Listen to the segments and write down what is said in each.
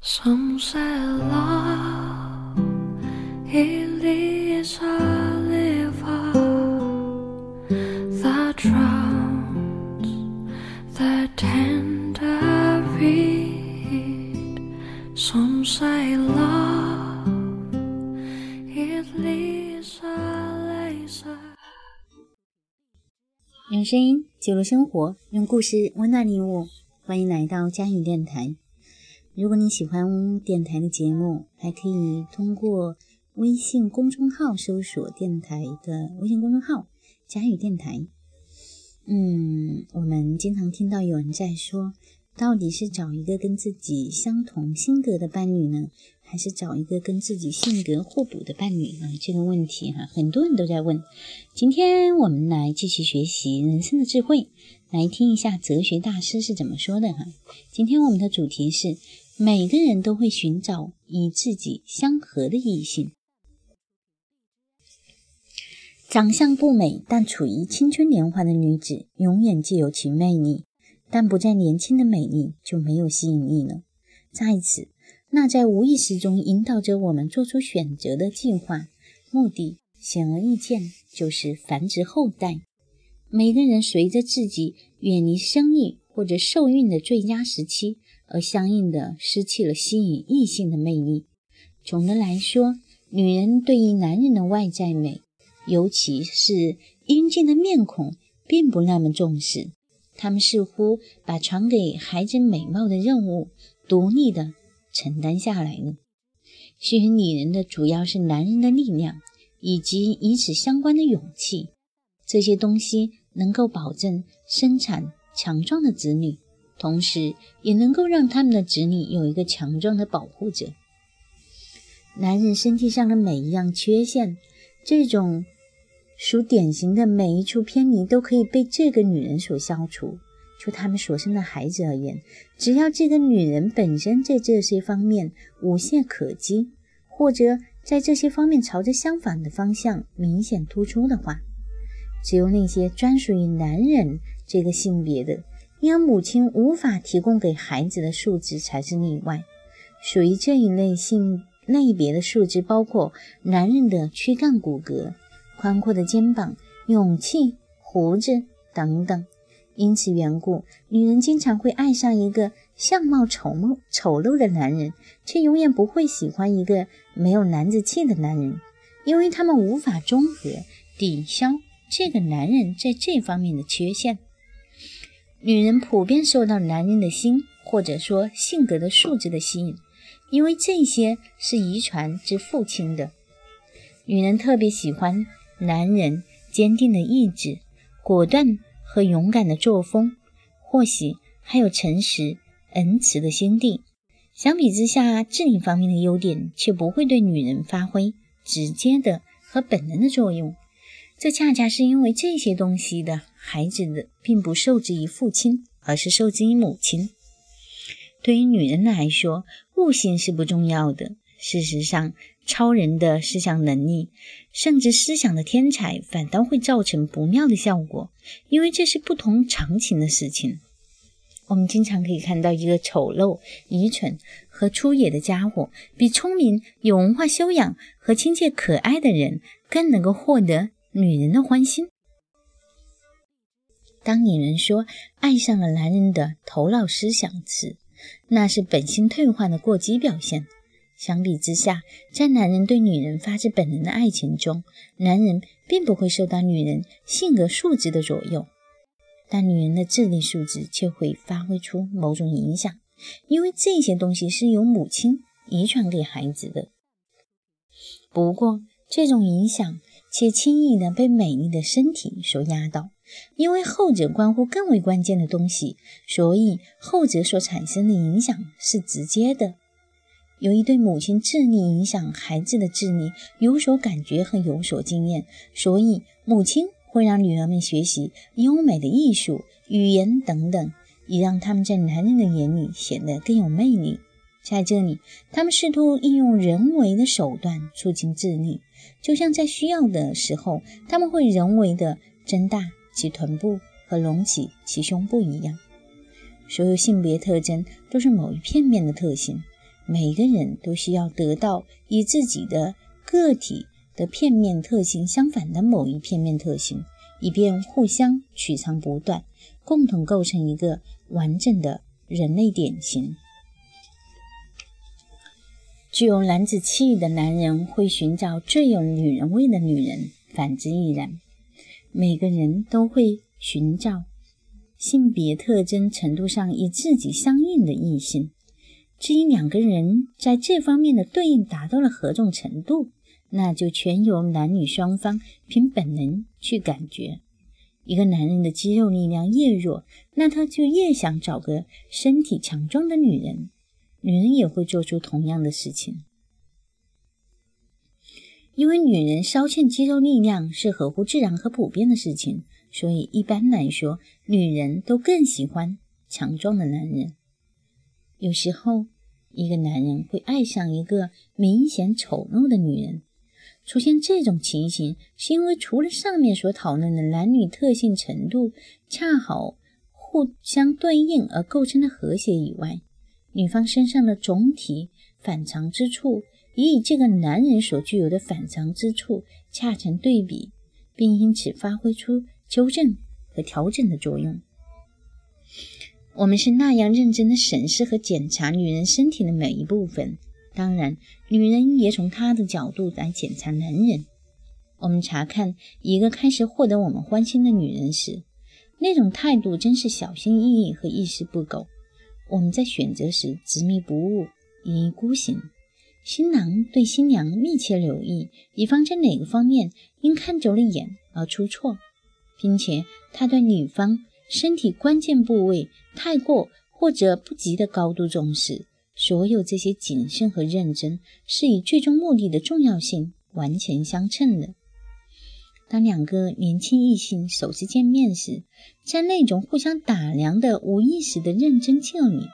Some say love it is a liver that drowns the tender reed. Some say love it is a laser. 用声音记录生活，用故事温暖你我。欢迎来到佳宇电台。如果你喜欢电台的节目，还可以通过微信公众号搜索电台的微信公众号“佳宇电台”。嗯，我们经常听到有人在说，到底是找一个跟自己相同性格的伴侣呢，还是找一个跟自己性格互补的伴侣呢？这个问题哈，很多人都在问。今天我们来继续学习人生的智慧，来听一下哲学大师是怎么说的哈。今天我们的主题是。每个人都会寻找与自己相合的异性。长相不美但处于青春年华的女子，永远具有其魅力；但不再年轻的美丽就没有吸引力了。在此，那在无意识中引导着我们做出选择的计划，目的显而易见，就是繁殖后代。每个人随着自己远离生育或者受孕的最佳时期。而相应的失去了吸引异性的魅力。总的来说，女人对于男人的外在美，尤其是英俊的面孔，并不那么重视。他们似乎把传给孩子美貌的任务独立的承担下来了。吸引女人的主要是男人的力量以及与此相关的勇气。这些东西能够保证生产强壮的子女。同时，也能够让他们的子女有一个强壮的保护者。男人身体上的每一样缺陷，这种属典型的每一处偏离，都可以被这个女人所消除。就他们所生的孩子而言，只要这个女人本身在这些方面无懈可击，或者在这些方面朝着相反的方向明显突出的话，只有那些专属于男人这个性别的。因而母亲无法提供给孩子的素质才是例外。属于这一类性类别的素质包括男人的躯干骨骼、宽阔的肩膀、勇气、胡子等等。因此缘故，女人经常会爱上一个相貌丑陋丑陋的男人，却永远不会喜欢一个没有男子气的男人，因为他们无法综合抵消这个男人在这方面的缺陷。女人普遍受到男人的心，或者说性格的素质的吸引，因为这些是遗传至父亲的。女人特别喜欢男人坚定的意志、果断和勇敢的作风，或许还有诚实、仁慈的心地。相比之下，智力方面的优点却不会对女人发挥直接的和本能的作用。这恰恰是因为这些东西的孩子的并不受制于父亲，而是受制于母亲。对于女人来说，悟性是不重要的。事实上，超人的思想能力，甚至思想的天才，反倒会造成不妙的效果，因为这是不同常情的事情。我们经常可以看到一个丑陋、愚蠢和粗野的家伙，比聪明、有文化修养和亲切可爱的人更能够获得。女人的欢心。当女人说爱上了男人的头脑思想时，那是本性退化的过激表现。相比之下，在男人对女人发自本能的爱情中，男人并不会受到女人性格素质的左右，但女人的智力素质却会发挥出某种影响，因为这些东西是由母亲遗传给孩子的。不过，这种影响。且轻易地被美丽的身体所压倒，因为后者关乎更为关键的东西，所以后者所产生的影响是直接的。由于对母亲智力影响孩子的智力有所感觉和有所经验，所以母亲会让女儿们学习优美的艺术、语言等等，以让他们在男人的眼里显得更有魅力。在这里，他们试图利用人为的手段促进智力，就像在需要的时候，他们会人为的增大其臀部和隆起其胸部一样。所有性别特征都是某一片面的特性，每个人都需要得到与自己的个体的片面特性相反的某一片面特性，以便互相取长补短，共同构成一个完整的人类典型。具有男子气的男人会寻找最有女人味的女人，反之亦然。每个人都会寻找性别特征程度上与自己相应的异性。至于两个人在这方面的对应达到了何种程度，那就全由男女双方凭本能去感觉。一个男人的肌肉力量越弱，那他就越想找个身体强壮的女人。女人也会做出同样的事情，因为女人稍欠肌肉力量是合乎自然和普遍的事情，所以一般来说，女人都更喜欢强壮的男人。有时候，一个男人会爱上一个明显丑陋的女人。出现这种情形，是因为除了上面所讨论的男女特性程度恰好互相对应而构成的和谐以外，女方身上的总体反常之处，也与这个男人所具有的反常之处恰成对比，并因此发挥出纠正和调整的作用。我们是那样认真的审视和检查女人身体的每一部分，当然，女人也从她的角度来检查男人。我们查看一个开始获得我们欢心的女人时，那种态度真是小心翼翼和一丝不苟。我们在选择时执迷不悟，一意孤行。新郎对新娘密切留意，以防在哪个方面因看走了眼而出错，并且他对女方身体关键部位太过或者不及的高度重视。所有这些谨慎和认真，是与最终目的的重要性完全相称的。当两个年轻异性首次见面时，在那种互相打量的无意识的认真劲里，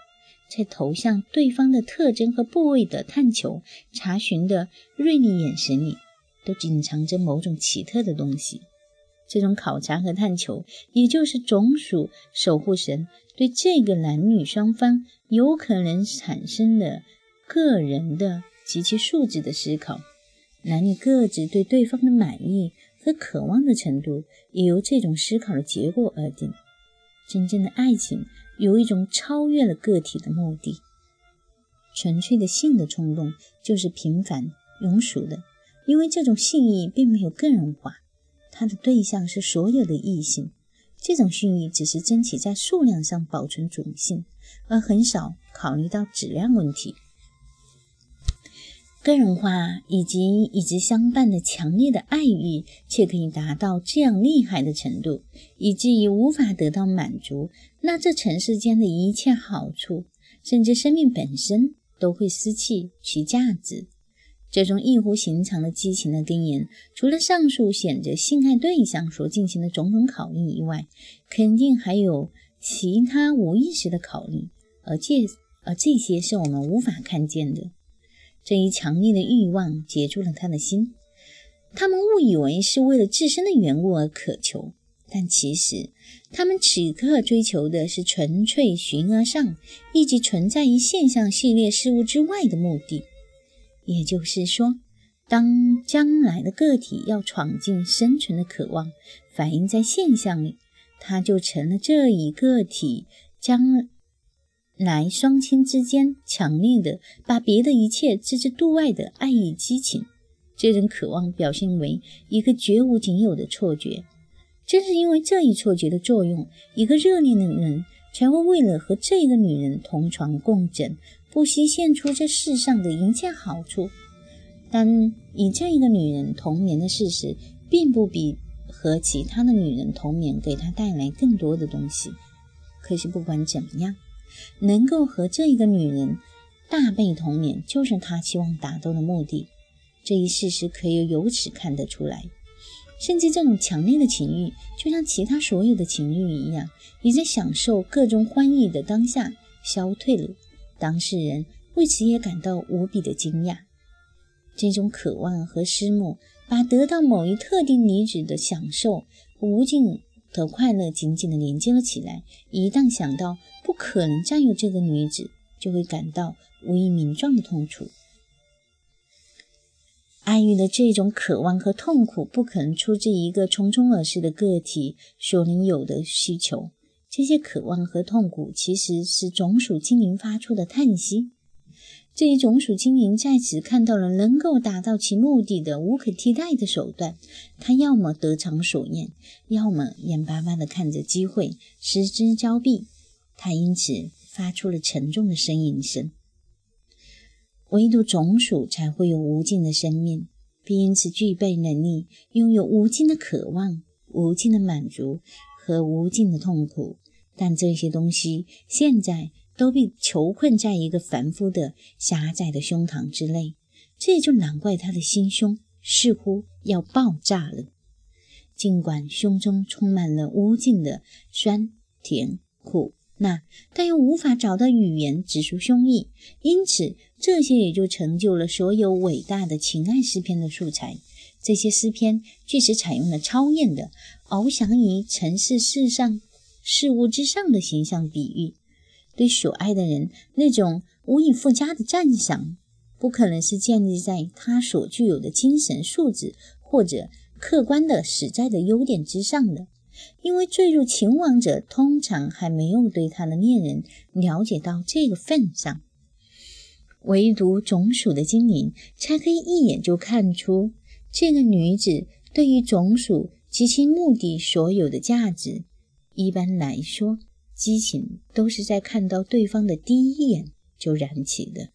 在投向对方的特征和部位的探求、查询的锐利眼神里，都隐藏着某种奇特的东西。这种考察和探求，也就是总属守护神对这个男女双方有可能产生的个人的及其素质的思考。男女各自对对方的满意。和渴望的程度也由这种思考的结果而定。真正的爱情有一种超越了个体的目的。纯粹的性的冲动就是平凡庸俗的，因为这种性欲并没有个人化，它的对象是所有的异性。这种性欲只是争取在数量上保存种性，而很少考虑到质量问题。个人化以及与之相伴的强烈的爱欲，却可以达到这样厉害的程度，以至于无法得到满足。那这尘世间的一切好处，甚至生命本身，都会失去其价值。这种异乎寻常的激情的根源，除了上述选择性爱对象所进行的种种考虑以外，肯定还有其他无意识的考虑，而这而这些是我们无法看见的。这一强烈的欲望截住了他的心，他们误以为是为了自身的缘故而渴求，但其实他们此刻追求的是纯粹寻而上以及存在于现象系列事物之外的目的。也就是说，当将来的个体要闯进生存的渴望反映在现象里，它就成了这一个体将。来双亲之间强烈的把别的一切置之度外的爱意激情，这种渴望表现为一个绝无仅有的错觉。正是因为这一错觉的作用，一个热恋的人才会为了和这个女人同床共枕，不惜献出这世上的一切好处。但与这一个女人同眠的事实，并不比和其他的女人同眠给他带来更多的东西。可是不管怎么样。能够和这一个女人大被同眠，就是他期望达到的目的。这一事实可以由此看得出来。甚至这种强烈的情欲，就像其他所有的情欲一样，也在享受各种欢愉的当下消退了。当事人为此也感到无比的惊讶。这种渴望和思慕，把得到某一特定女子的享受无尽。的快乐紧紧地连接了起来。一旦想到不可能占有这个女子，就会感到无以名状的痛楚。爱欲的这种渴望和痛苦，不可能出自一个匆匆而逝的个体所能有的需求。这些渴望和痛苦，其实是种属精灵发出的叹息。这一种属精灵在此看到了能够达到其目的的无可替代的手段。他要么得偿所愿，要么眼巴巴地看着机会失之交臂。他因此发出了沉重的呻吟声。唯独种属才会有无尽的生命，并因此具备能力，拥有无尽的渴望、无尽的满足和无尽的痛苦。但这些东西现在都被囚困在一个凡夫的狭窄的胸膛之内，这也就难怪他的心胸似乎要爆炸了。尽管胸中充满了无尽的酸甜苦。辣，但又无法找到语言指出胸意，因此这些也就成就了所有伟大的情爱诗篇的素材。这些诗篇据此采用了超验的翱翔于尘世世上事物之上的形象比喻，对所爱的人那种无以复加的赞赏，不可能是建立在他所具有的精神素质或者客观的实在的优点之上的。因为坠入情网者通常还没有对他的恋人了解到这个份上，唯独种属的精灵才可以一眼就看出这个女子对于种属及其目的所有的价值。一般来说，激情都是在看到对方的第一眼就燃起的。